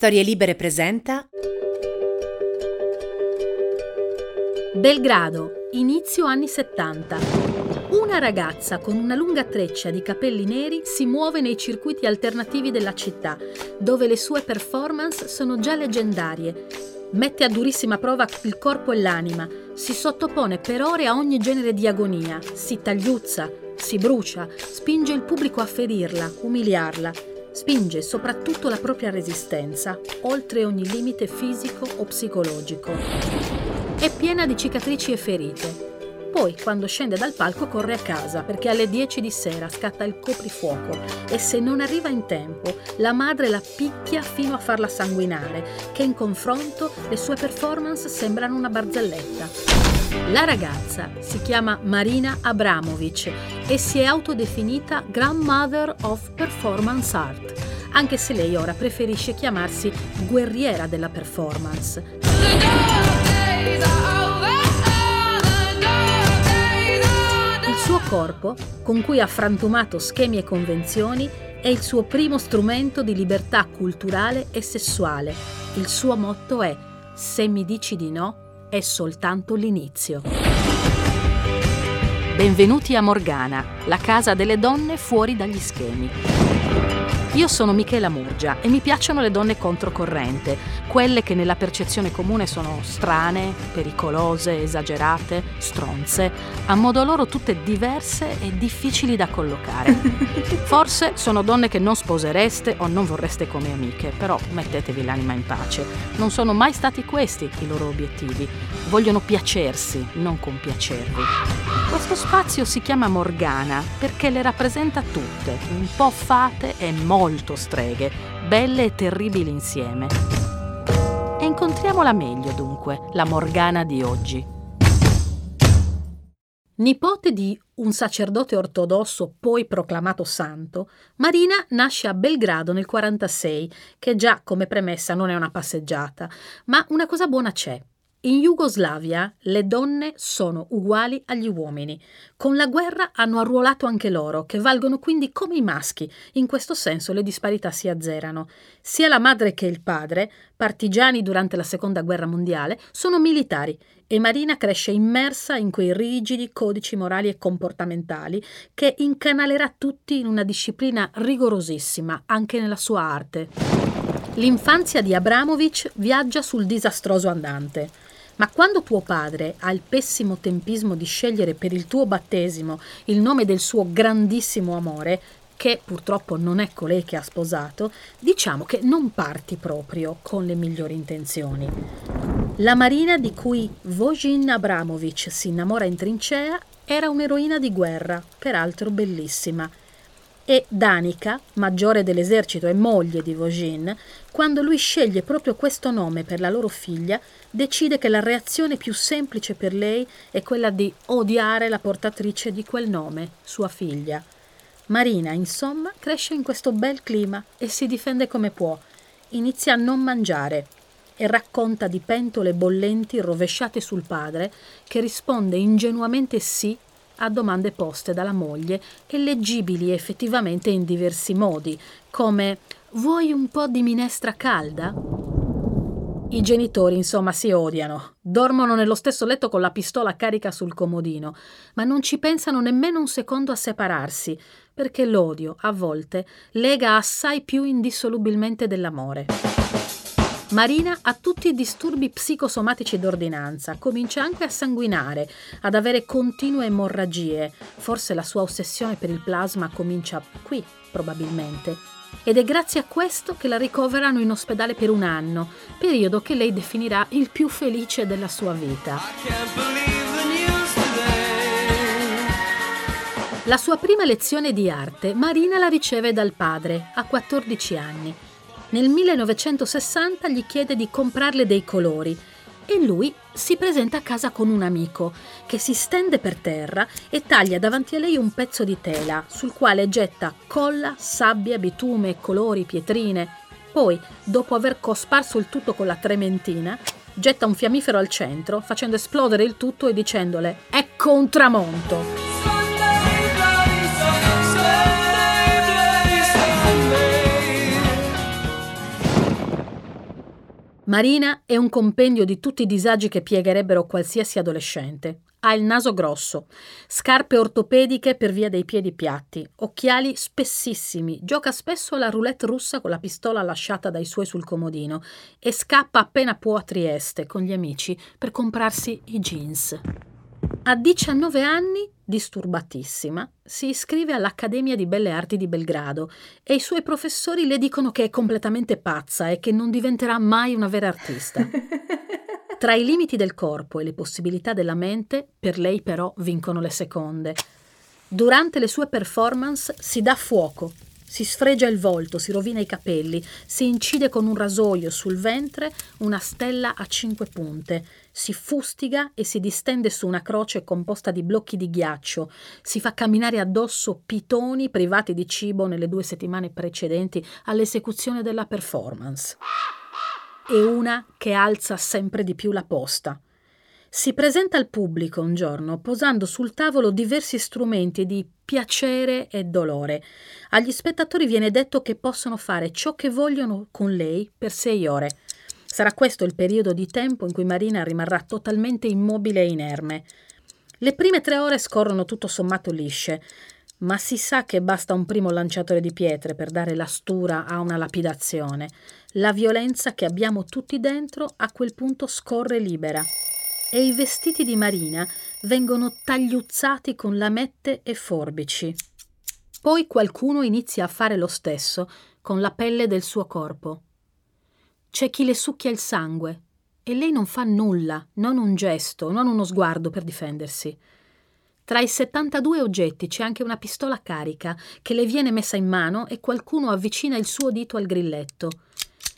Storie Libere presenta Belgrado, inizio anni 70. Una ragazza con una lunga treccia di capelli neri si muove nei circuiti alternativi della città, dove le sue performance sono già leggendarie. Mette a durissima prova il corpo e l'anima, si sottopone per ore a ogni genere di agonia, si tagliuzza, si brucia, spinge il pubblico a ferirla, umiliarla spinge soprattutto la propria resistenza oltre ogni limite fisico o psicologico. È piena di cicatrici e ferite. Poi, quando scende dal palco, corre a casa perché alle 10 di sera scatta il coprifuoco e se non arriva in tempo, la madre la picchia fino a farla sanguinare, che in confronto le sue performance sembrano una barzelletta. La ragazza si chiama Marina Abramovic e si è autodefinita Grandmother of Performance Art, anche se lei ora preferisce chiamarsi guerriera della performance. Suo corpo, con cui ha frantumato schemi e convenzioni, è il suo primo strumento di libertà culturale e sessuale. Il suo motto è Se mi dici di no, è soltanto l'inizio. Benvenuti a Morgana, la casa delle donne fuori dagli schemi. Io sono Michela Murgia e mi piacciono le donne controcorrente, quelle che nella percezione comune sono strane, pericolose, esagerate, stronze, a modo loro tutte diverse e difficili da collocare. Forse sono donne che non sposereste o non vorreste come amiche, però mettetevi l'anima in pace. Non sono mai stati questi i loro obiettivi. Vogliono piacersi, non compiacervi. Questo spazio si chiama Morgana perché le rappresenta tutte, un po' fate e molto molto streghe, belle e terribili insieme. E incontriamola meglio dunque, la Morgana di oggi. Nipote di un sacerdote ortodosso poi proclamato santo, Marina nasce a Belgrado nel 46, che già come premessa non è una passeggiata, ma una cosa buona c'è. In Jugoslavia le donne sono uguali agli uomini. Con la guerra hanno arruolato anche loro, che valgono quindi come i maschi. In questo senso le disparità si azzerano. Sia la madre che il padre, partigiani durante la seconda guerra mondiale, sono militari e Marina cresce immersa in quei rigidi codici morali e comportamentali che incanalerà tutti in una disciplina rigorosissima anche nella sua arte. L'infanzia di Abramovic viaggia sul disastroso andante. Ma quando tuo padre ha il pessimo tempismo di scegliere per il tuo battesimo il nome del suo grandissimo amore, che purtroppo non è colei che ha sposato, diciamo che non parti proprio con le migliori intenzioni. La Marina di cui Vojin Abramovic si innamora in trincea era un'eroina di guerra, peraltro bellissima e Danica, maggiore dell'esercito e moglie di Vogin, quando lui sceglie proprio questo nome per la loro figlia, decide che la reazione più semplice per lei è quella di odiare la portatrice di quel nome, sua figlia. Marina, insomma, cresce in questo bel clima e si difende come può. Inizia a non mangiare e racconta di pentole bollenti rovesciate sul padre, che risponde ingenuamente sì a domande poste dalla moglie e leggibili effettivamente in diversi modi, come Vuoi un po' di minestra calda? I genitori, insomma, si odiano, dormono nello stesso letto con la pistola carica sul comodino, ma non ci pensano nemmeno un secondo a separarsi, perché l'odio, a volte, lega assai più indissolubilmente dell'amore. Marina ha tutti i disturbi psicosomatici d'ordinanza, comincia anche a sanguinare, ad avere continue emorragie. Forse la sua ossessione per il plasma comincia qui, probabilmente. Ed è grazie a questo che la ricoverano in ospedale per un anno, periodo che lei definirà il più felice della sua vita. La sua prima lezione di arte Marina la riceve dal padre, a 14 anni. Nel 1960 gli chiede di comprarle dei colori e lui si presenta a casa con un amico che si stende per terra e taglia davanti a lei un pezzo di tela sul quale getta colla, sabbia, bitume, colori, pietrine. Poi, dopo aver cosparso il tutto con la trementina, getta un fiammifero al centro, facendo esplodere il tutto e dicendole Ecco un tramonto! Marina è un compendio di tutti i disagi che piegherebbero qualsiasi adolescente. Ha il naso grosso, scarpe ortopediche per via dei piedi piatti, occhiali spessissimi, gioca spesso alla roulette russa con la pistola lasciata dai suoi sul comodino e scappa appena può a Trieste con gli amici per comprarsi i jeans. A 19 anni, disturbatissima, si iscrive all'Accademia di Belle Arti di Belgrado e i suoi professori le dicono che è completamente pazza e che non diventerà mai una vera artista. Tra i limiti del corpo e le possibilità della mente, per lei però vincono le seconde. Durante le sue performance si dà fuoco, si sfregia il volto, si rovina i capelli, si incide con un rasoio sul ventre una stella a cinque punte, si fustiga e si distende su una croce composta di blocchi di ghiaccio, si fa camminare addosso pitoni privati di cibo nelle due settimane precedenti all'esecuzione della performance. E una che alza sempre di più la posta. Si presenta al pubblico un giorno posando sul tavolo diversi strumenti di piacere e dolore. Agli spettatori viene detto che possono fare ciò che vogliono con lei per sei ore. Sarà questo il periodo di tempo in cui Marina rimarrà totalmente immobile e inerme. Le prime tre ore scorrono tutto sommato lisce, ma si sa che basta un primo lanciatore di pietre per dare la stura a una lapidazione. La violenza che abbiamo tutti dentro a quel punto scorre libera e i vestiti di Marina vengono tagliuzzati con lamette e forbici. Poi qualcuno inizia a fare lo stesso con la pelle del suo corpo. C'è chi le succhia il sangue e lei non fa nulla, non un gesto, non uno sguardo per difendersi. Tra i 72 oggetti c'è anche una pistola carica che le viene messa in mano e qualcuno avvicina il suo dito al grilletto.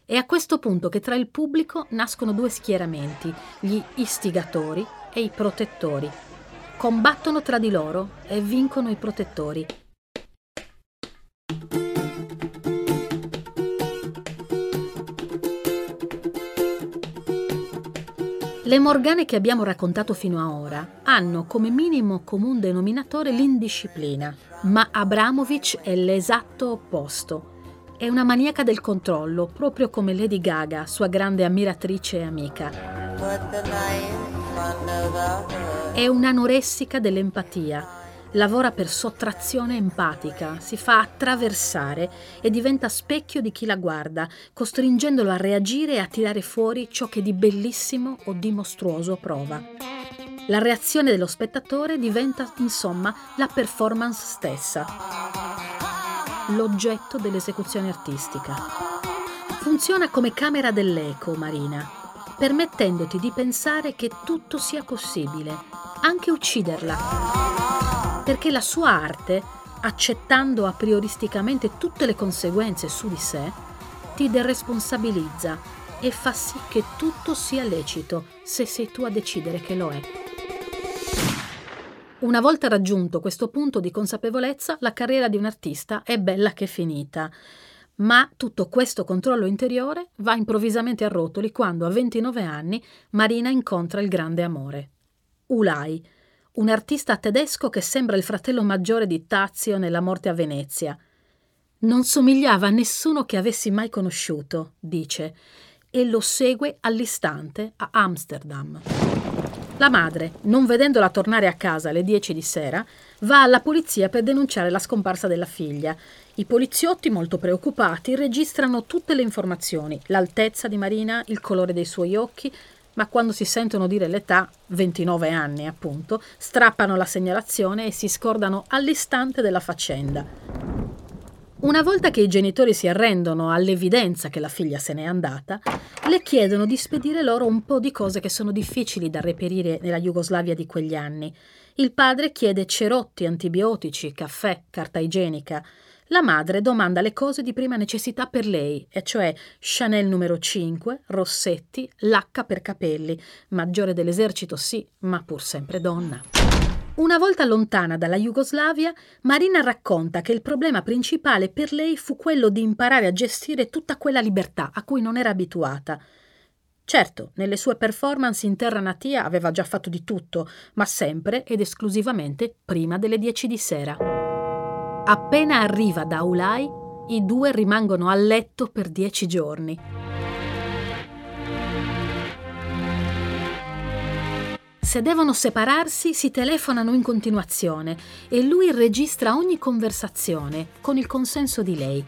È a questo punto che tra il pubblico nascono due schieramenti, gli istigatori e i protettori. Combattono tra di loro e vincono i protettori. Le morgane che abbiamo raccontato fino a ora hanno come minimo comune denominatore l'indisciplina, ma Abramovic è l'esatto opposto è una maniaca del controllo, proprio come Lady Gaga, sua grande ammiratrice e amica. È un'anoressica dell'empatia. Lavora per sottrazione empatica, si fa attraversare e diventa specchio di chi la guarda, costringendolo a reagire e a tirare fuori ciò che di bellissimo o di mostruoso prova. La reazione dello spettatore diventa, insomma, la performance stessa l'oggetto dell'esecuzione artistica. Funziona come camera dell'eco, Marina, permettendoti di pensare che tutto sia possibile, anche ucciderla. Perché la sua arte, accettando a prioristicamente tutte le conseguenze su di sé, ti deresponsabilizza e fa sì che tutto sia lecito se sei tu a decidere che lo è. Una volta raggiunto questo punto di consapevolezza, la carriera di un artista è bella che finita. Ma tutto questo controllo interiore va improvvisamente a rotoli quando a 29 anni Marina incontra il grande amore. Ulai, un artista tedesco che sembra il fratello maggiore di Tazio nella morte a Venezia. Non somigliava a nessuno che avessi mai conosciuto, dice, e lo segue all'istante a Amsterdam. La madre, non vedendola tornare a casa alle 10 di sera, va alla polizia per denunciare la scomparsa della figlia. I poliziotti, molto preoccupati, registrano tutte le informazioni, l'altezza di Marina, il colore dei suoi occhi, ma quando si sentono dire l'età, 29 anni appunto, strappano la segnalazione e si scordano all'istante della faccenda. Una volta che i genitori si arrendono all'evidenza che la figlia se n'è andata, le chiedono di spedire loro un po' di cose che sono difficili da reperire nella Jugoslavia di quegli anni. Il padre chiede cerotti, antibiotici, caffè, carta igienica. La madre domanda le cose di prima necessità per lei, e cioè Chanel numero 5, rossetti, lacca per capelli, maggiore dell'esercito sì, ma pur sempre donna. Una volta lontana dalla Jugoslavia, Marina racconta che il problema principale per lei fu quello di imparare a gestire tutta quella libertà a cui non era abituata. Certo, nelle sue performance in terra natia aveva già fatto di tutto, ma sempre ed esclusivamente prima delle 10 di sera. Appena arriva da Ulai, i due rimangono a letto per dieci giorni. Se devono separarsi, si telefonano in continuazione e lui registra ogni conversazione con il consenso di lei.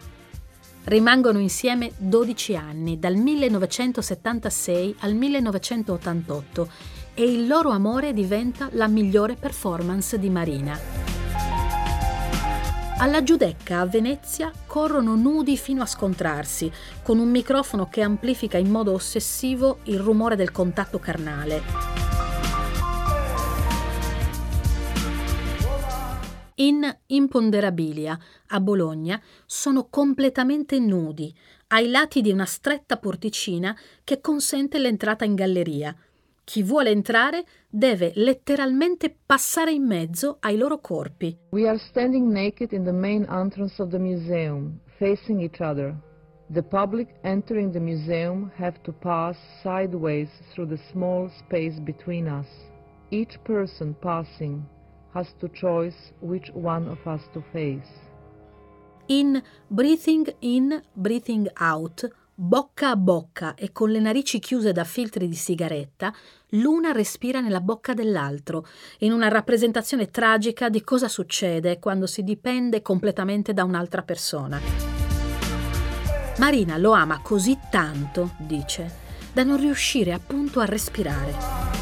Rimangono insieme 12 anni, dal 1976 al 1988, e il loro amore diventa la migliore performance di Marina. Alla Giudecca a Venezia corrono nudi fino a scontrarsi, con un microfono che amplifica in modo ossessivo il rumore del contatto carnale. In Imponderabilia, a Bologna, sono completamente nudi, ai lati di una stretta porticina che consente l'entrata in galleria. Chi vuole entrare deve letteralmente passare in mezzo ai loro corpi. We are standing naked in the main entrance of the museum, facing each other. The public entering the museum have to pass sideways through the small space between us. Each person passing has to choose which one of us to face. In breathing in, breathing out, bocca a bocca e con le narici chiuse da filtri di sigaretta, l'una respira nella bocca dell'altro, in una rappresentazione tragica di cosa succede quando si dipende completamente da un'altra persona. Marina lo ama così tanto, dice, da non riuscire appunto a respirare.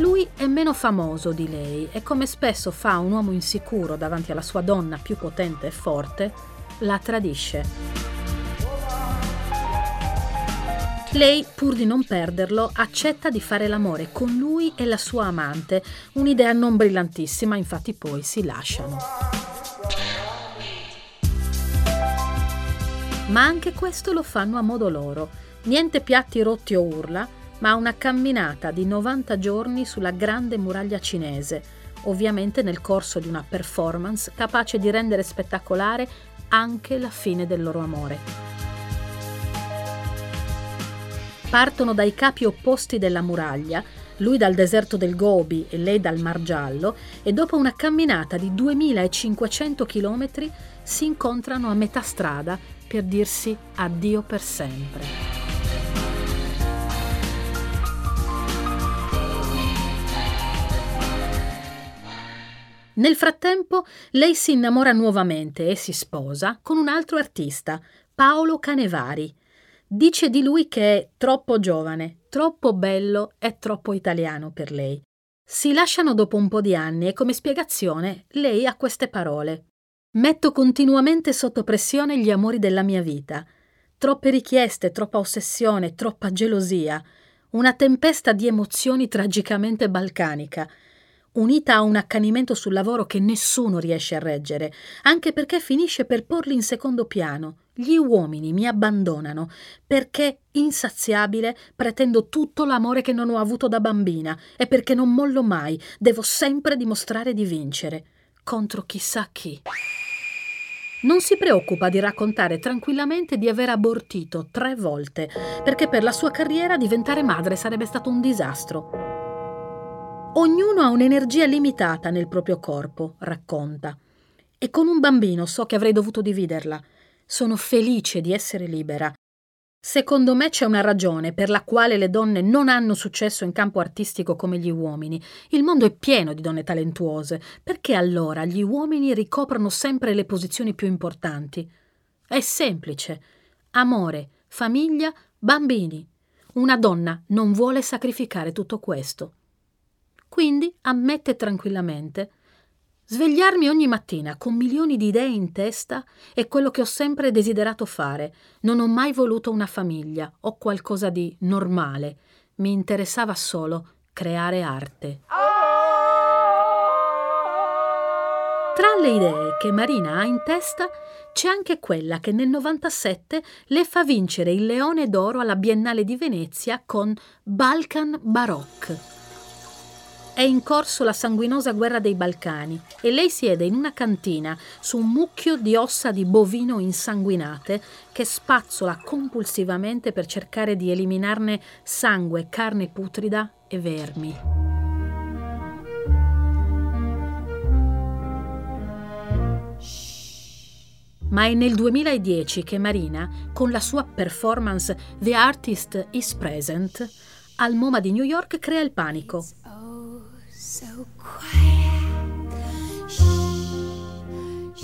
Lui è meno famoso di lei e come spesso fa un uomo insicuro davanti alla sua donna più potente e forte, la tradisce. Lei, pur di non perderlo, accetta di fare l'amore con lui e la sua amante, un'idea non brillantissima, infatti poi si lasciano. Ma anche questo lo fanno a modo loro. Niente piatti rotti o urla, ma una camminata di 90 giorni sulla grande muraglia cinese, ovviamente nel corso di una performance capace di rendere spettacolare anche la fine del loro amore. Partono dai capi opposti della muraglia, lui dal deserto del Gobi e lei dal Mar Giallo, e dopo una camminata di 2500 km si incontrano a metà strada per dirsi addio per sempre. Nel frattempo lei si innamora nuovamente e si sposa con un altro artista, Paolo Canevari. Dice di lui che è troppo giovane, troppo bello e troppo italiano per lei. Si lasciano dopo un po' di anni e come spiegazione lei ha queste parole. Metto continuamente sotto pressione gli amori della mia vita. Troppe richieste, troppa ossessione, troppa gelosia. Una tempesta di emozioni tragicamente balcanica unita a un accanimento sul lavoro che nessuno riesce a reggere, anche perché finisce per porli in secondo piano. Gli uomini mi abbandonano perché, insaziabile, pretendo tutto l'amore che non ho avuto da bambina e perché non mollo mai, devo sempre dimostrare di vincere. Contro chissà chi. Non si preoccupa di raccontare tranquillamente di aver abortito tre volte, perché per la sua carriera diventare madre sarebbe stato un disastro. Ognuno ha un'energia limitata nel proprio corpo, racconta. E con un bambino so che avrei dovuto dividerla. Sono felice di essere libera. Secondo me c'è una ragione per la quale le donne non hanno successo in campo artistico come gli uomini. Il mondo è pieno di donne talentuose. Perché allora gli uomini ricoprono sempre le posizioni più importanti? È semplice. Amore, famiglia, bambini. Una donna non vuole sacrificare tutto questo. Quindi ammette tranquillamente Svegliarmi ogni mattina con milioni di idee in testa è quello che ho sempre desiderato fare. Non ho mai voluto una famiglia o qualcosa di normale. Mi interessava solo creare arte. Tra le idee che Marina ha in testa c'è anche quella che nel 97 le fa vincere il Leone d'Oro alla Biennale di Venezia con Balkan Baroque è in corso la sanguinosa guerra dei Balcani e lei siede in una cantina su un mucchio di ossa di bovino insanguinate che spazzola compulsivamente per cercare di eliminarne sangue, carne putrida e vermi. ma è nel 2010 che Marina, con la sua performance The Artist is Present, al MoMA di New York crea il panico.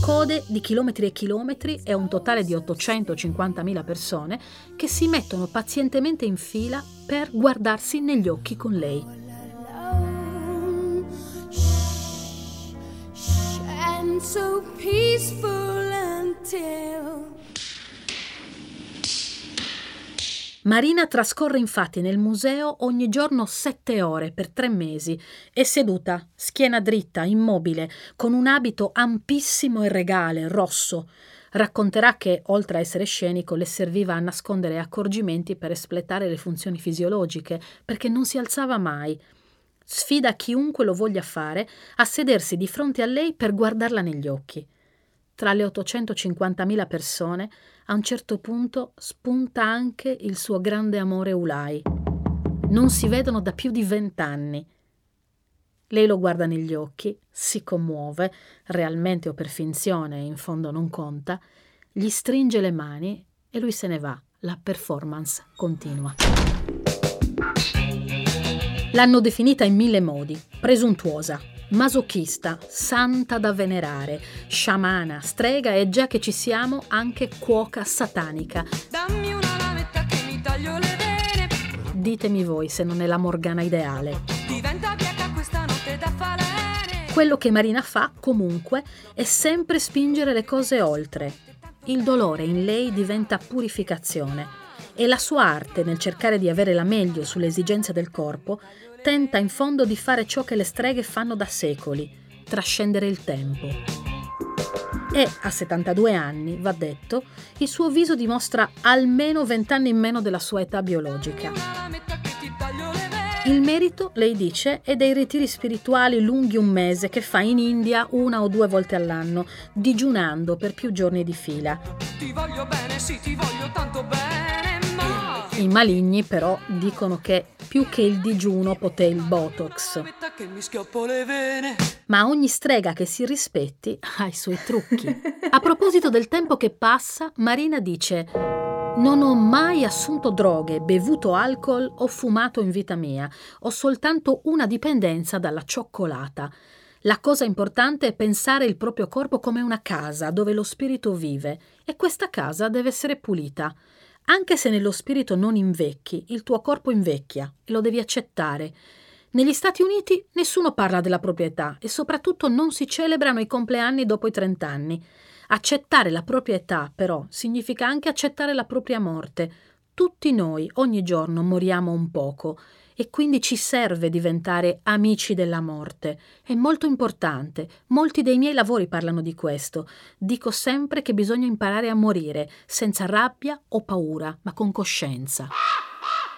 Code di chilometri e chilometri e un totale di 850.000 persone che si mettono pazientemente in fila per guardarsi negli occhi con lei. so peaceful until Marina trascorre infatti nel museo ogni giorno sette ore per tre mesi e seduta, schiena dritta, immobile, con un abito ampissimo e regale, rosso. Racconterà che, oltre a essere scenico, le serviva a nascondere accorgimenti per espletare le funzioni fisiologiche, perché non si alzava mai. Sfida chiunque lo voglia fare a sedersi di fronte a lei per guardarla negli occhi. Tra le 850.000 persone, a un certo punto spunta anche il suo grande amore Ulai. Non si vedono da più di vent'anni. Lei lo guarda negli occhi, si commuove, realmente o per finzione, in fondo non conta, gli stringe le mani e lui se ne va. La performance continua. L'hanno definita in mille modi, presuntuosa, masochista, santa da venerare, sciamana, strega e già che ci siamo anche cuoca satanica. Dammi una lametta che mi taglio le vene. Ditemi voi se non è la Morgana ideale. Diventa bianca questa notte da falene. Quello che Marina fa, comunque, è sempre spingere le cose oltre. Il dolore in lei diventa purificazione e la sua arte nel cercare di avere la meglio sulle esigenze del corpo tenta in fondo di fare ciò che le streghe fanno da secoli, trascendere il tempo. E a 72 anni, va detto, il suo viso dimostra almeno 20 anni in meno della sua età biologica. Il merito, lei dice, è dei ritiri spirituali lunghi un mese che fa in India una o due volte all'anno, digiunando per più giorni di fila. Ti voglio bene, sì, ti voglio tanto bene. I maligni però dicono che più che il digiuno poté il Botox. Ma ogni strega che si rispetti ha i suoi trucchi. A proposito del tempo che passa, Marina dice non ho mai assunto droghe, bevuto alcol o fumato in vita mia. Ho soltanto una dipendenza dalla cioccolata. La cosa importante è pensare il proprio corpo come una casa dove lo spirito vive e questa casa deve essere pulita. Anche se nello spirito non invecchi, il tuo corpo invecchia e lo devi accettare. Negli Stati Uniti nessuno parla della proprietà e soprattutto non si celebrano i compleanni dopo i 30 anni. Accettare la propria età, però, significa anche accettare la propria morte. Tutti noi ogni giorno moriamo un poco e quindi ci serve diventare amici della morte. È molto importante. Molti dei miei lavori parlano di questo. Dico sempre che bisogna imparare a morire, senza rabbia o paura, ma con coscienza.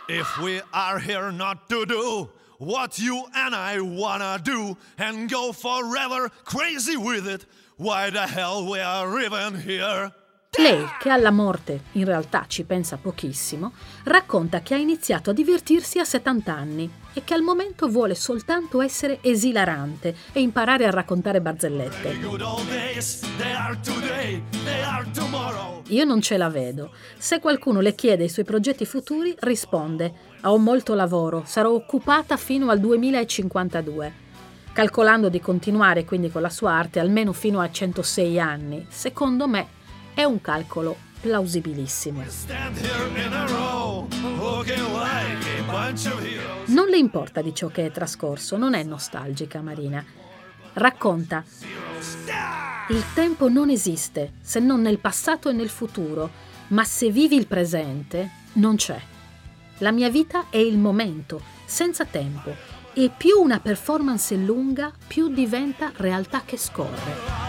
If we are here not to do what you and I wanna do and go forever crazy with it, why the hell we are even here? Lei, che alla morte in realtà ci pensa pochissimo, racconta che ha iniziato a divertirsi a 70 anni e che al momento vuole soltanto essere esilarante e imparare a raccontare barzellette. Io non ce la vedo. Se qualcuno le chiede i suoi progetti futuri, risponde: Ho molto lavoro, sarò occupata fino al 2052 calcolando di continuare quindi con la sua arte almeno fino a 106 anni. Secondo me è un calcolo plausibilissimo. Non le importa di ciò che è trascorso, non è nostalgica Marina. Racconta. Il tempo non esiste se non nel passato e nel futuro, ma se vivi il presente non c'è. La mia vita è il momento, senza tempo, e più una performance è lunga, più diventa realtà che scorre.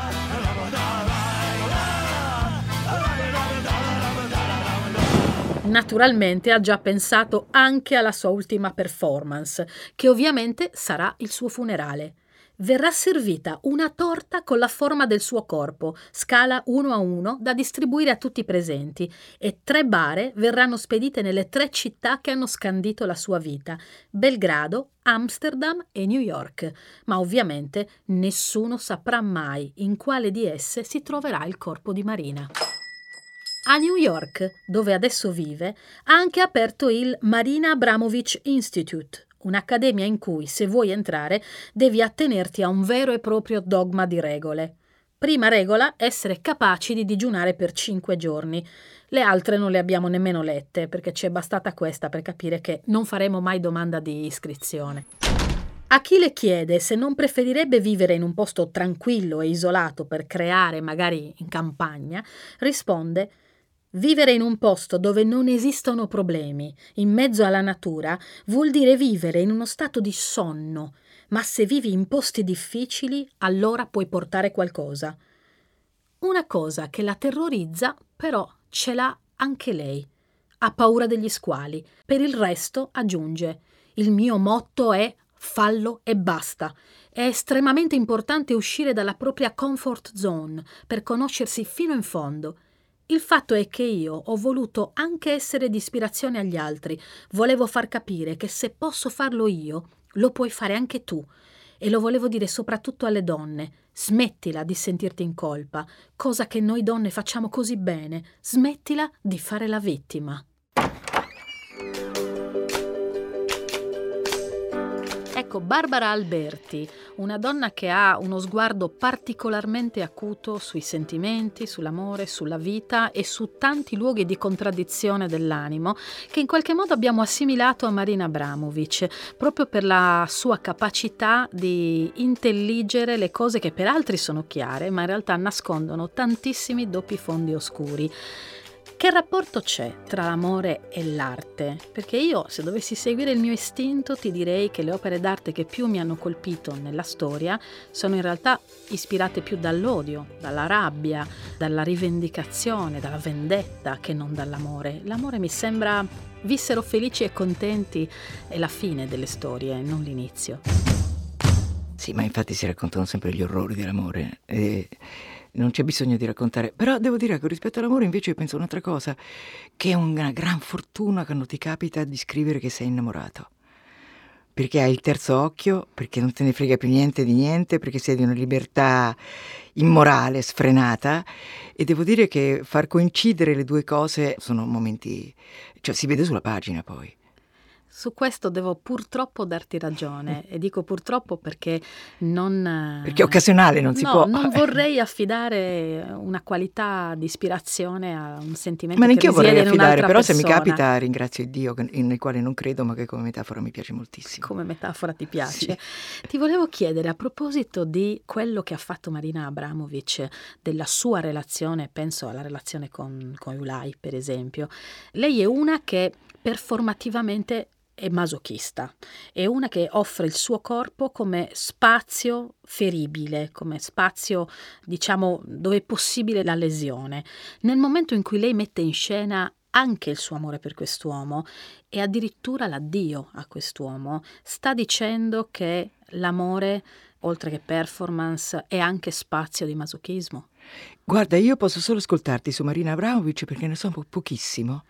Naturalmente ha già pensato anche alla sua ultima performance, che ovviamente sarà il suo funerale. verrà servita una torta con la forma del suo corpo, scala 1 a 1, da distribuire a tutti i presenti, e tre bare verranno spedite nelle tre città che hanno scandito la sua vita, Belgrado, Amsterdam e New York, ma ovviamente nessuno saprà mai in quale di esse si troverà il corpo di Marina. A New York, dove adesso vive, ha anche aperto il Marina Abramovich Institute, un'accademia in cui, se vuoi entrare, devi attenerti a un vero e proprio dogma di regole. Prima regola, essere capaci di digiunare per cinque giorni. Le altre non le abbiamo nemmeno lette, perché ci è bastata questa per capire che non faremo mai domanda di iscrizione. A chi le chiede se non preferirebbe vivere in un posto tranquillo e isolato per creare, magari in campagna, risponde Vivere in un posto dove non esistono problemi, in mezzo alla natura, vuol dire vivere in uno stato di sonno, ma se vivi in posti difficili, allora puoi portare qualcosa. Una cosa che la terrorizza, però ce l'ha anche lei. Ha paura degli squali. Per il resto, aggiunge, il mio motto è fallo e basta. È estremamente importante uscire dalla propria comfort zone per conoscersi fino in fondo il fatto è che io ho voluto anche essere di ispirazione agli altri, volevo far capire che se posso farlo io, lo puoi fare anche tu. E lo volevo dire soprattutto alle donne. Smettila di sentirti in colpa, cosa che noi donne facciamo così bene. Smettila di fare la vittima. Ecco, Barbara Alberti, una donna che ha uno sguardo particolarmente acuto sui sentimenti, sull'amore, sulla vita e su tanti luoghi di contraddizione dell'animo, che in qualche modo abbiamo assimilato a Marina Abramovic, proprio per la sua capacità di intelligere le cose che per altri sono chiare, ma in realtà nascondono tantissimi doppi fondi oscuri. Che rapporto c'è tra l'amore e l'arte? Perché io, se dovessi seguire il mio istinto, ti direi che le opere d'arte che più mi hanno colpito nella storia sono in realtà ispirate più dall'odio, dalla rabbia, dalla rivendicazione, dalla vendetta che non dall'amore. L'amore mi sembra vissero felici e contenti è la fine delle storie, non l'inizio. Sì, ma infatti si raccontano sempre gli orrori dell'amore. E non c'è bisogno di raccontare. Però devo dire che rispetto all'amore invece penso un'altra cosa, che è una gran fortuna quando ti capita di scrivere che sei innamorato. Perché hai il terzo occhio, perché non te ne frega più niente di niente, perché sei di una libertà immorale, sfrenata. E devo dire che far coincidere le due cose sono momenti... cioè si vede sulla pagina poi. Su questo devo purtroppo darti ragione e dico purtroppo perché non... Perché è occasionale, non no, si può... non vorrei affidare una qualità di ispirazione a un sentimento ma che neanche io vorrei affidare, però persona. se mi capita ringrazio Dio nel quale non credo ma che come metafora mi piace moltissimo. Come metafora ti piace. Sì. Ti volevo chiedere a proposito di quello che ha fatto Marina Abramovic, della sua relazione, penso alla relazione con, con Ulai per esempio. Lei è una che performativamente è masochista, è una che offre il suo corpo come spazio feribile, come spazio, diciamo, dove è possibile la lesione. Nel momento in cui lei mette in scena anche il suo amore per quest'uomo e addirittura l'addio a quest'uomo, sta dicendo che l'amore, oltre che performance, è anche spazio di masochismo. Guarda, io posso solo ascoltarti su Marina Abramovic perché ne so po- pochissimo.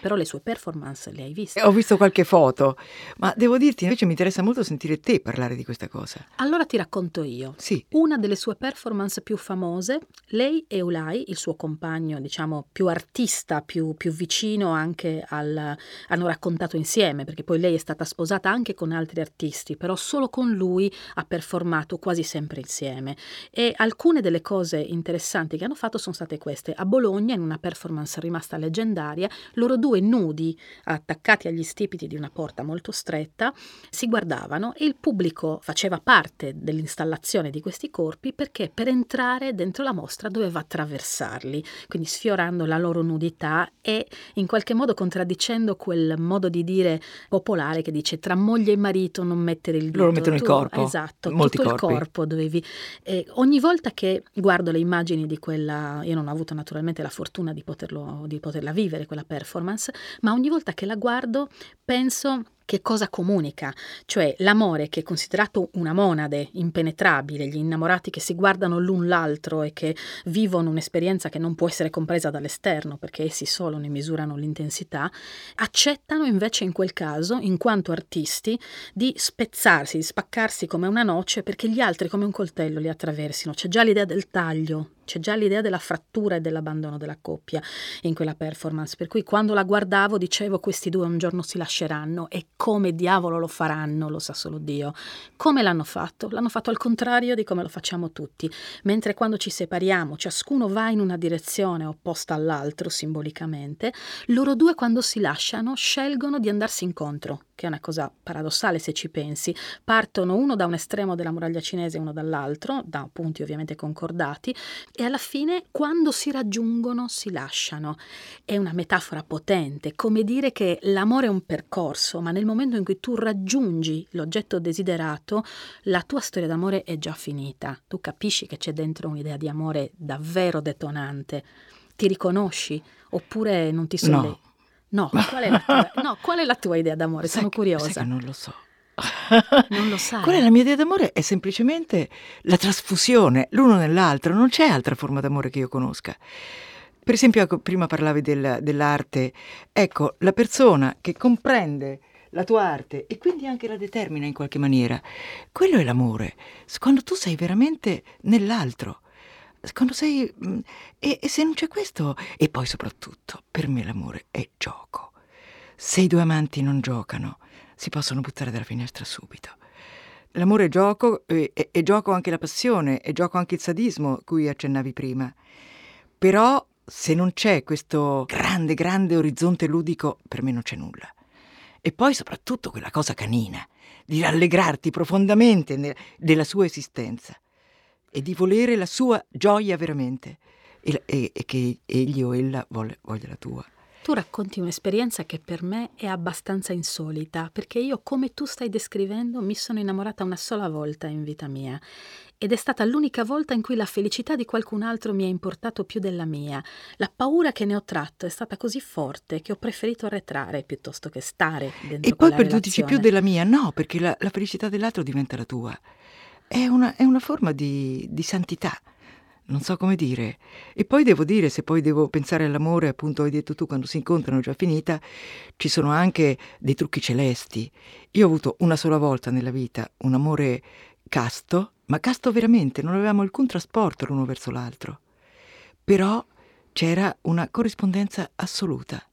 Però le sue performance le hai viste? Ho visto qualche foto, ma devo dirti invece mi interessa molto sentire te parlare di questa cosa. Allora ti racconto io. Sì. Una delle sue performance più famose, lei e Ulai, il suo compagno, diciamo, più artista, più, più vicino anche al... hanno raccontato insieme, perché poi lei è stata sposata anche con altri artisti, però solo con lui ha performato quasi sempre insieme. E alcune delle cose interessanti che hanno fatto sono state queste. A Bologna, in una performance rimasta leggendaria, loro due nudi, attaccati agli stipiti di una porta molto stretta, si guardavano e il pubblico faceva parte dell'installazione di questi corpi perché per entrare dentro la mostra doveva attraversarli, quindi sfiorando la loro nudità e in qualche modo contraddicendo quel modo di dire popolare che dice tra moglie e marito non mettere il dito. Loro mettono tu, il corpo. Esatto, Molti tutto corpi. il corpo dovevi... E ogni volta che guardo le immagini di quella... Io non ho avuto naturalmente la fortuna di, poterlo, di poterla vivere, quella performance, ma ogni volta che la guardo penso che cosa comunica, cioè l'amore che è considerato una monade impenetrabile, gli innamorati che si guardano l'un l'altro e che vivono un'esperienza che non può essere compresa dall'esterno perché essi solo ne misurano l'intensità, accettano invece in quel caso, in quanto artisti, di spezzarsi, di spaccarsi come una noce perché gli altri come un coltello li attraversino. C'è già l'idea del taglio, c'è già l'idea della frattura e dell'abbandono della coppia in quella performance, per cui quando la guardavo dicevo questi due un giorno si lasceranno e come diavolo lo faranno, lo sa solo Dio. Come l'hanno fatto? L'hanno fatto al contrario di come lo facciamo tutti, mentre quando ci separiamo ciascuno va in una direzione opposta all'altro simbolicamente, loro due quando si lasciano scelgono di andarsi incontro, che è una cosa paradossale se ci pensi. Partono uno da un estremo della muraglia cinese e uno dall'altro, da punti ovviamente concordati, e alla fine quando si raggiungono si lasciano. È una metafora potente, come dire che l'amore è un percorso, ma nel momento in cui tu raggiungi l'oggetto desiderato, la tua storia d'amore è già finita. Tu capisci che c'è dentro un'idea di amore davvero detonante. Ti riconosci oppure non ti sollevi? No. No, qual è la tua, no, qual è la tua idea d'amore? Sono Sai curiosa. sai non lo so. Non lo sai. Qual è la mia idea d'amore? È semplicemente la trasfusione l'uno nell'altro, non c'è altra forma d'amore che io conosca. Per esempio, ecco, prima parlavi del- dell'arte, ecco, la persona che comprende la tua arte e quindi anche la determina in qualche maniera, quello è l'amore, quando tu sei veramente nell'altro. Quando sei... mm, E, e se non c'è questo... E poi soprattutto, per me l'amore è gioco. Se i due amanti non giocano, si possono buttare dalla finestra subito. L'amore è gioco, e, e- e gioco anche la passione, e gioco anche il sadismo cui accennavi prima. Però se non c'è questo grande, grande orizzonte ludico, per me non c'è nulla. E poi soprattutto quella cosa canina, di rallegrarti profondamente ne- della sua esistenza e di volere la sua gioia veramente e, e- e che egli o ella vuole- voglia la tua. Tu racconti un'esperienza che per me è abbastanza insolita, perché io, come tu stai descrivendo, mi sono innamorata una sola volta in vita mia. Ed è stata l'unica volta in cui la felicità di qualcun altro mi ha importato più della mia. La paura che ne ho tratto è stata così forte che ho preferito arretrare piuttosto che stare dentro E poi per tu dici più della mia, no, perché la, la felicità dell'altro diventa la tua. È una, è una forma di, di santità, non so come dire. E poi devo dire, se poi devo pensare all'amore, appunto hai detto tu, quando si incontrano già finita, ci sono anche dei trucchi celesti. Io ho avuto una sola volta nella vita un amore casto, ma casto veramente, non avevamo alcun trasporto l'uno verso l'altro. Però c'era una corrispondenza assoluta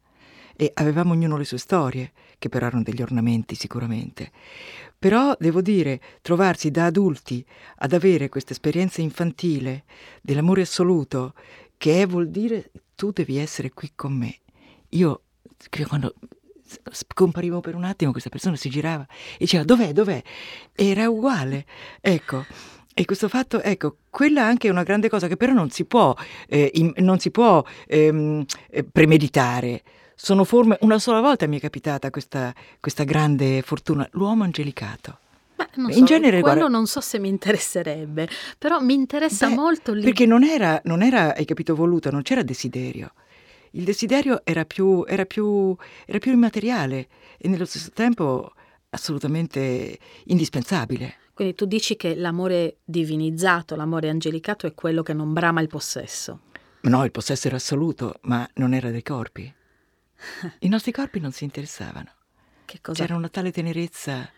e avevamo ognuno le sue storie, che però erano degli ornamenti sicuramente. Però devo dire, trovarsi da adulti ad avere questa esperienza infantile dell'amore assoluto, che è, vuol dire tu devi essere qui con me. Io, quando scomparivo per un attimo, questa persona si girava e diceva dov'è, dov'è? Era uguale. Ecco. E questo fatto, ecco, quella anche è una grande cosa che però non si può, eh, im- non si può ehm, eh, premeditare. Sono forme, una sola volta mi è capitata questa, questa grande fortuna, l'uomo angelicato. Beh, non In so, genere, quello guarda- non so se mi interesserebbe, però mi interessa Beh, molto lì. Perché non era, non era, hai capito, voluto, non c'era desiderio. Il desiderio era più, era più, era più immateriale e nello stesso tempo assolutamente indispensabile. Quindi tu dici che l'amore divinizzato, l'amore angelicato è quello che non brama il possesso. No, il possesso era assoluto, ma non era dei corpi. I nostri corpi non si interessavano. C'era una tale tenerezza.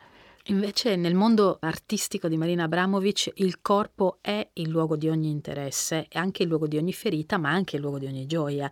Invece nel mondo artistico di Marina Abramovic il corpo è il luogo di ogni interesse, è anche il luogo di ogni ferita, ma anche il luogo di ogni gioia.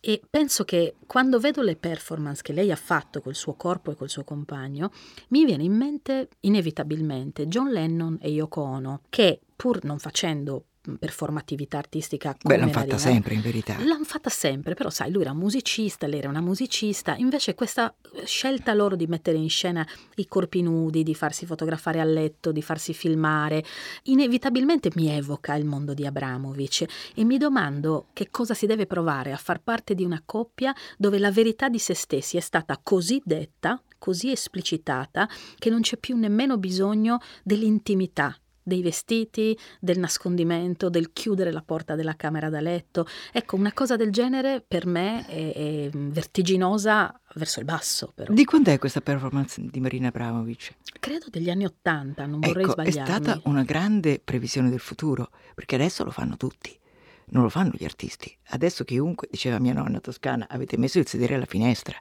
E penso che quando vedo le performance che lei ha fatto col suo corpo e col suo compagno, mi viene in mente inevitabilmente John Lennon e Yoko Ono, che pur non facendo performatività artistica Beh, l'hanno fatta sempre in verità. L'hanno fatta sempre, però sai, lui era musicista, lei era una musicista, invece questa scelta loro di mettere in scena i corpi nudi, di farsi fotografare a letto, di farsi filmare, inevitabilmente mi evoca il mondo di Abramovic e mi domando che cosa si deve provare a far parte di una coppia dove la verità di se stessi è stata così detta, così esplicitata, che non c'è più nemmeno bisogno dell'intimità dei vestiti, del nascondimento, del chiudere la porta della camera da letto. Ecco, una cosa del genere per me è, è vertiginosa verso il basso. Però. Di quando è questa performance di Marina Abramovic? Credo degli anni Ottanta, non vorrei ecco, sbagliarmi. È stata una grande previsione del futuro, perché adesso lo fanno tutti non lo fanno gli artisti. Adesso chiunque, diceva mia nonna toscana, avete messo il sedere alla finestra.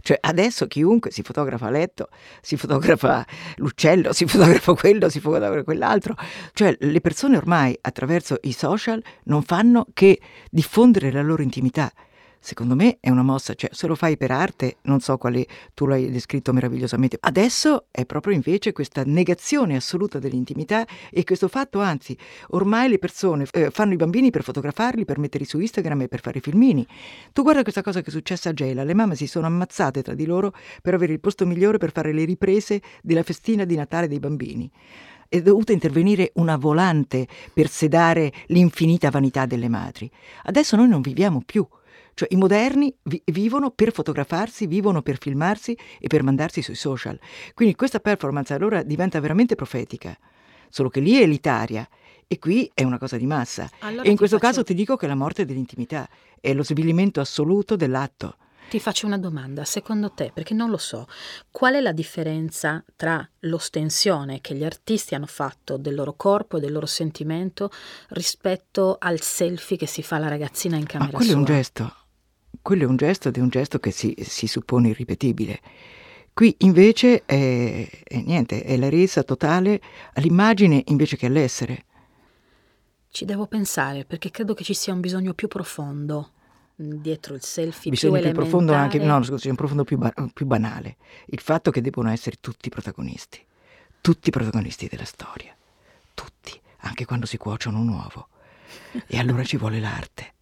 Cioè adesso chiunque si fotografa a letto, si fotografa l'uccello, si fotografa quello, si fotografa quell'altro. Cioè le persone ormai attraverso i social non fanno che diffondere la loro intimità secondo me è una mossa, cioè se lo fai per arte, non so quale, tu l'hai descritto meravigliosamente. Adesso è proprio invece questa negazione assoluta dell'intimità e questo fatto, anzi, ormai le persone eh, fanno i bambini per fotografarli, per metterli su Instagram e per fare i filmini. Tu guarda questa cosa che è successa a Gela, le mamme si sono ammazzate tra di loro per avere il posto migliore per fare le riprese della festina di Natale dei bambini è dovuta intervenire una volante per sedare l'infinita vanità delle madri. Adesso noi non viviamo più cioè i moderni vi- vivono per fotografarsi, vivono per filmarsi e per mandarsi sui social. Quindi questa performance allora diventa veramente profetica, solo che lì è elitaria e qui è una cosa di massa. Allora e in questo faccio... caso ti dico che la morte dell'intimità è lo svilimento assoluto dell'atto. Ti faccio una domanda, secondo te, perché non lo so, qual è la differenza tra l'ostensione che gli artisti hanno fatto del loro corpo e del loro sentimento rispetto al selfie che si fa la ragazzina in camera Ma quello sua? è un gesto, quello è un gesto ed è un gesto che si, si suppone irripetibile. Qui invece è, è, niente, è la resa totale all'immagine invece che all'essere. Ci devo pensare perché credo che ci sia un bisogno più profondo dietro il selfie bisogno più, più profondo anche no scusi un profondo più, ba- più banale il fatto che devono essere tutti protagonisti tutti protagonisti della storia tutti anche quando si cuociono un uovo e allora ci vuole l'arte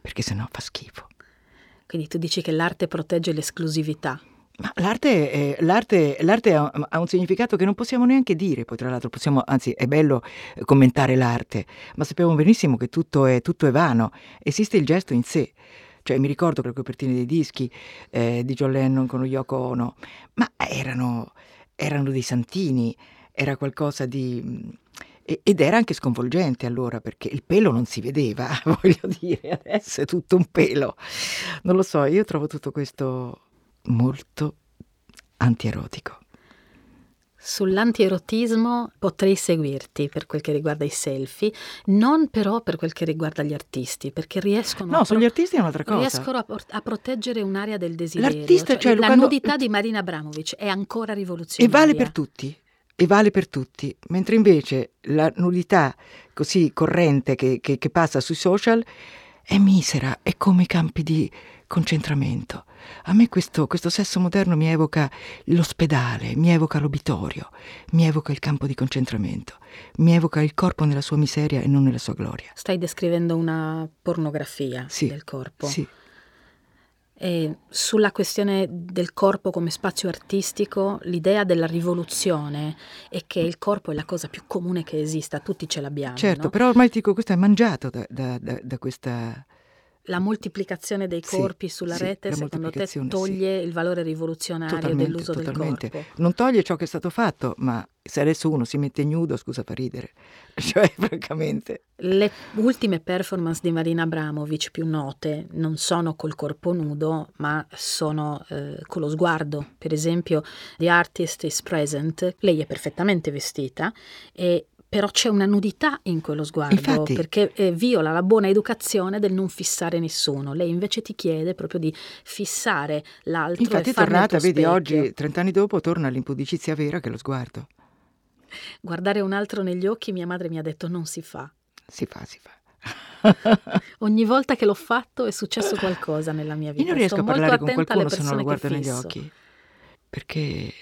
perché sennò fa schifo quindi tu dici che l'arte protegge l'esclusività. Ma l'arte, è, l'arte, l'arte ha, ha, un significato che non possiamo neanche dire, poi tra l'altro possiamo, anzi è bello eh, commentare l'arte, ma sappiamo benissimo che tutto è, tutto è vano, esiste il gesto in sé. Cioè, mi ricordo che le copertine dei dischi eh, di John Lennon con Yoko Ono, ma erano, erano dei santini, era qualcosa di ed era anche sconvolgente allora perché il pelo non si vedeva, voglio dire, adesso è tutto un pelo. Non lo so, io trovo tutto questo molto antierotico. Sull'antierotismo potrei seguirti per quel che riguarda i selfie, non però per quel che riguarda gli artisti, perché riescono no, a sugli artisti è un'altra cosa. Riescono a, a proteggere un'area del desiderio. L'artista, cioè, cioè, la quando... nudità di Marina Abramovic è ancora rivoluzionaria. E vale per tutti e vale per tutti, mentre invece la nudità così corrente che, che, che passa sui social è misera, è come i campi di concentramento. A me questo, questo, sesso moderno mi evoca l'ospedale, mi evoca l'obitorio, mi evoca il campo di concentramento, mi evoca il corpo nella sua miseria e non nella sua gloria. Stai descrivendo una pornografia sì, del corpo. Sì. E sulla questione del corpo come spazio artistico, l'idea della rivoluzione è che il corpo è la cosa più comune che esista, tutti ce l'abbiamo. Certo, no? però ormai dico, questo è mangiato da, da, da, da questa la moltiplicazione dei corpi sì, sulla sì, rete secondo te toglie sì. il valore rivoluzionario totalmente, dell'uso totalmente. del corpo? Non toglie ciò che è stato fatto, ma se adesso uno si mette nudo, scusa, fa ridere. Cioè, francamente. Le ultime performance di Marina Abramovic più note non sono col corpo nudo, ma sono eh, con lo sguardo. Per esempio, The Artist is Present, lei è perfettamente vestita e però c'è una nudità in quello sguardo Infatti, perché eh, viola la buona educazione del non fissare nessuno. Lei invece ti chiede proprio di fissare l'altro. Infatti è tornata, vedi, oggi, 30 anni dopo, torna l'impudicizia vera che è lo sguardo. Guardare un altro negli occhi, mia madre mi ha detto non si fa. Si fa, si fa. Ogni volta che l'ho fatto è successo qualcosa nella mia vita. Io non riesco Sto a parlare con qualcuno se non lo guardo negli fisso. occhi. Perché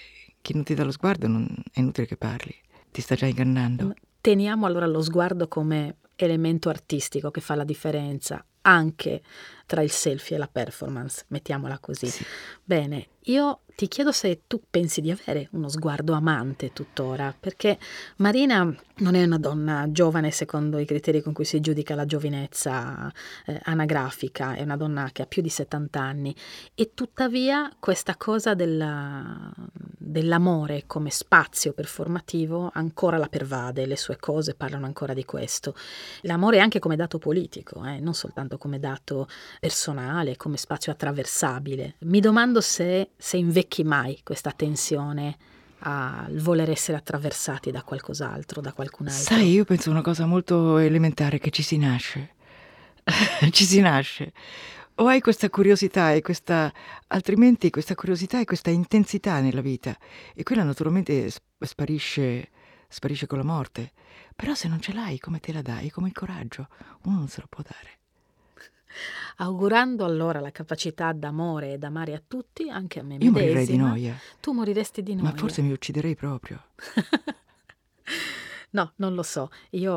chi non ti dà lo sguardo non, è inutile che parli ti sta già ingannando. Teniamo allora lo sguardo come elemento artistico che fa la differenza anche tra il selfie e la performance, mettiamola così. Sì. Bene, io ti chiedo se tu pensi di avere uno sguardo amante tuttora, perché Marina non è una donna giovane secondo i criteri con cui si giudica la giovinezza eh, anagrafica, è una donna che ha più di 70 anni e tuttavia questa cosa della, dell'amore come spazio performativo ancora la pervade, le sue cose parlano ancora di questo. L'amore anche come dato politico, eh, non soltanto come dato personale, come spazio attraversabile. Mi domando se, se invecchi mai questa tensione al voler essere attraversati da qualcos'altro, da qualcun altro. Sai, io penso una cosa molto elementare, che ci si nasce. ci si nasce. O hai questa curiosità e questa, altrimenti questa curiosità e questa intensità nella vita e quella naturalmente sparisce, sparisce con la morte. Però se non ce l'hai, come te la dai? Come il coraggio, uno non se lo può dare. Augurando allora la capacità d'amore e d'amare a tutti, anche a me Io medesima. morirei di noia. Tu moriresti di noia. Ma forse mi ucciderei proprio. No, non lo so. Io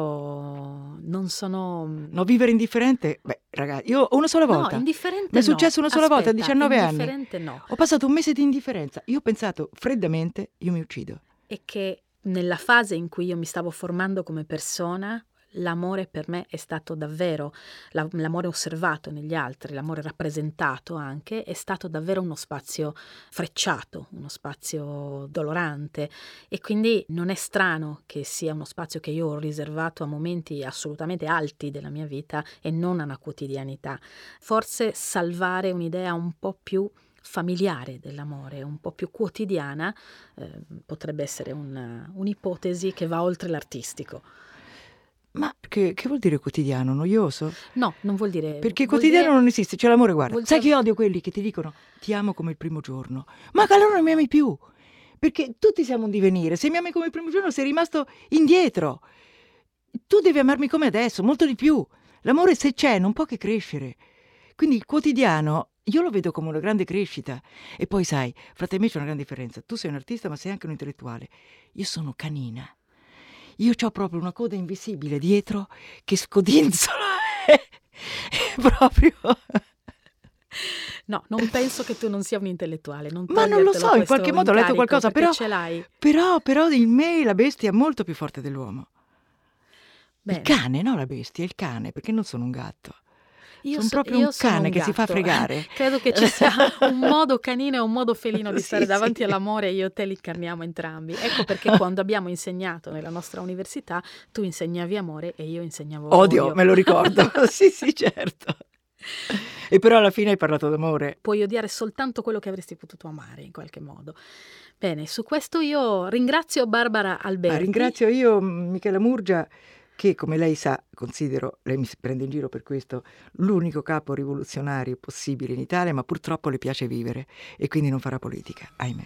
non sono. No, vivere indifferente? Beh, ragazzi, io una sola volta. No, indifferente. Mi è no. successo una sola volta a Aspetta, 19 anni. Indifferente no. Ho passato un mese di indifferenza. Io ho pensato freddamente, io mi uccido. E che nella fase in cui io mi stavo formando come persona, l'amore per me è stato davvero, la- l'amore osservato negli altri, l'amore rappresentato anche, è stato davvero uno spazio frecciato, uno spazio dolorante e quindi non è strano che sia uno spazio che io ho riservato a momenti assolutamente alti della mia vita e non a una quotidianità. Forse salvare un'idea un po' più familiare dell'amore, un po' più quotidiana, eh, potrebbe essere una- un'ipotesi che va oltre l'artistico. Ma che, che vuol dire quotidiano? Noioso? No, non vuol dire... Perché quotidiano dire- non esiste, c'è l'amore, guarda. vuol Sai che odio quelli che ti dicono ti amo come il primo giorno? Ma che allora non mi ami più! Perché tutti siamo un divenire. Se mi ami come il primo giorno sei rimasto indietro. Tu devi amarmi come adesso, molto di più. L'amore se c'è non può che crescere. Quindi il quotidiano io lo vedo come una grande crescita. E poi sai, fra te e me c'è una grande differenza. Tu sei un artista ma sei anche un intellettuale. Io sono canina. Io ho proprio una coda invisibile dietro che scodinzola. Proprio... No, non penso che tu non sia un intellettuale. Non Ma non lo so, in qualche modo ho letto qualcosa, però- ce l'hai. Però, però in me la bestia è molto più forte dell'uomo. Bene. Il cane, no la bestia, il cane, perché non sono un gatto. Io sono so- proprio io un cane che si fa gatto. fregare. Credo che ci sia un modo canino e un modo felino di Sì, stare davanti sì. all'amore e io e te li incarniamo entrambi. Ecco perché quando abbiamo insegnato nella nostra università, tu insegnavi amore e io insegnavo Odio, odio. me lo ricordo. sì, sì, certo. E però alla fine hai parlato d'amore. Puoi odiare soltanto quello che avresti potuto amare in qualche modo. Bene, su questo io ringrazio Barbara Alberti. Ma ringrazio io Michela Murgia che come lei sa, considero, lei mi prende in giro per questo, l'unico capo rivoluzionario possibile in Italia, ma purtroppo le piace vivere e quindi non farà politica, ahimè.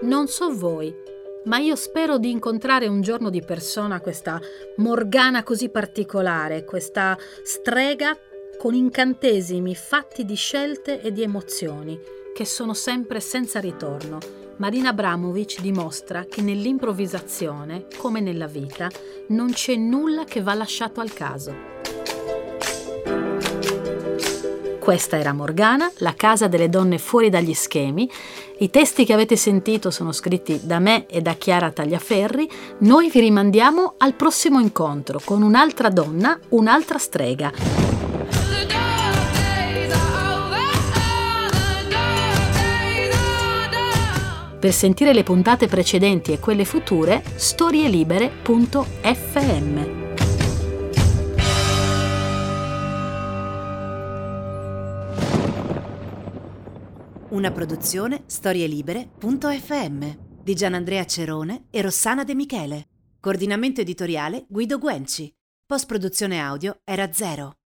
Non so voi, ma io spero di incontrare un giorno di persona questa Morgana così particolare, questa strega con incantesimi fatti di scelte e di emozioni, che sono sempre senza ritorno. Marina Abramovic dimostra che nell'improvvisazione, come nella vita, non c'è nulla che va lasciato al caso. Questa era Morgana, la casa delle donne fuori dagli schemi. I testi che avete sentito sono scritti da me e da Chiara Tagliaferri. Noi vi rimandiamo al prossimo incontro con un'altra donna, un'altra strega. Per sentire le puntate precedenti e quelle future, storielibere.fm. Una produzione storielibere.fm di Gianandrea Cerone e Rossana De Michele. Coordinamento editoriale Guido Guenci. Post produzione audio era zero.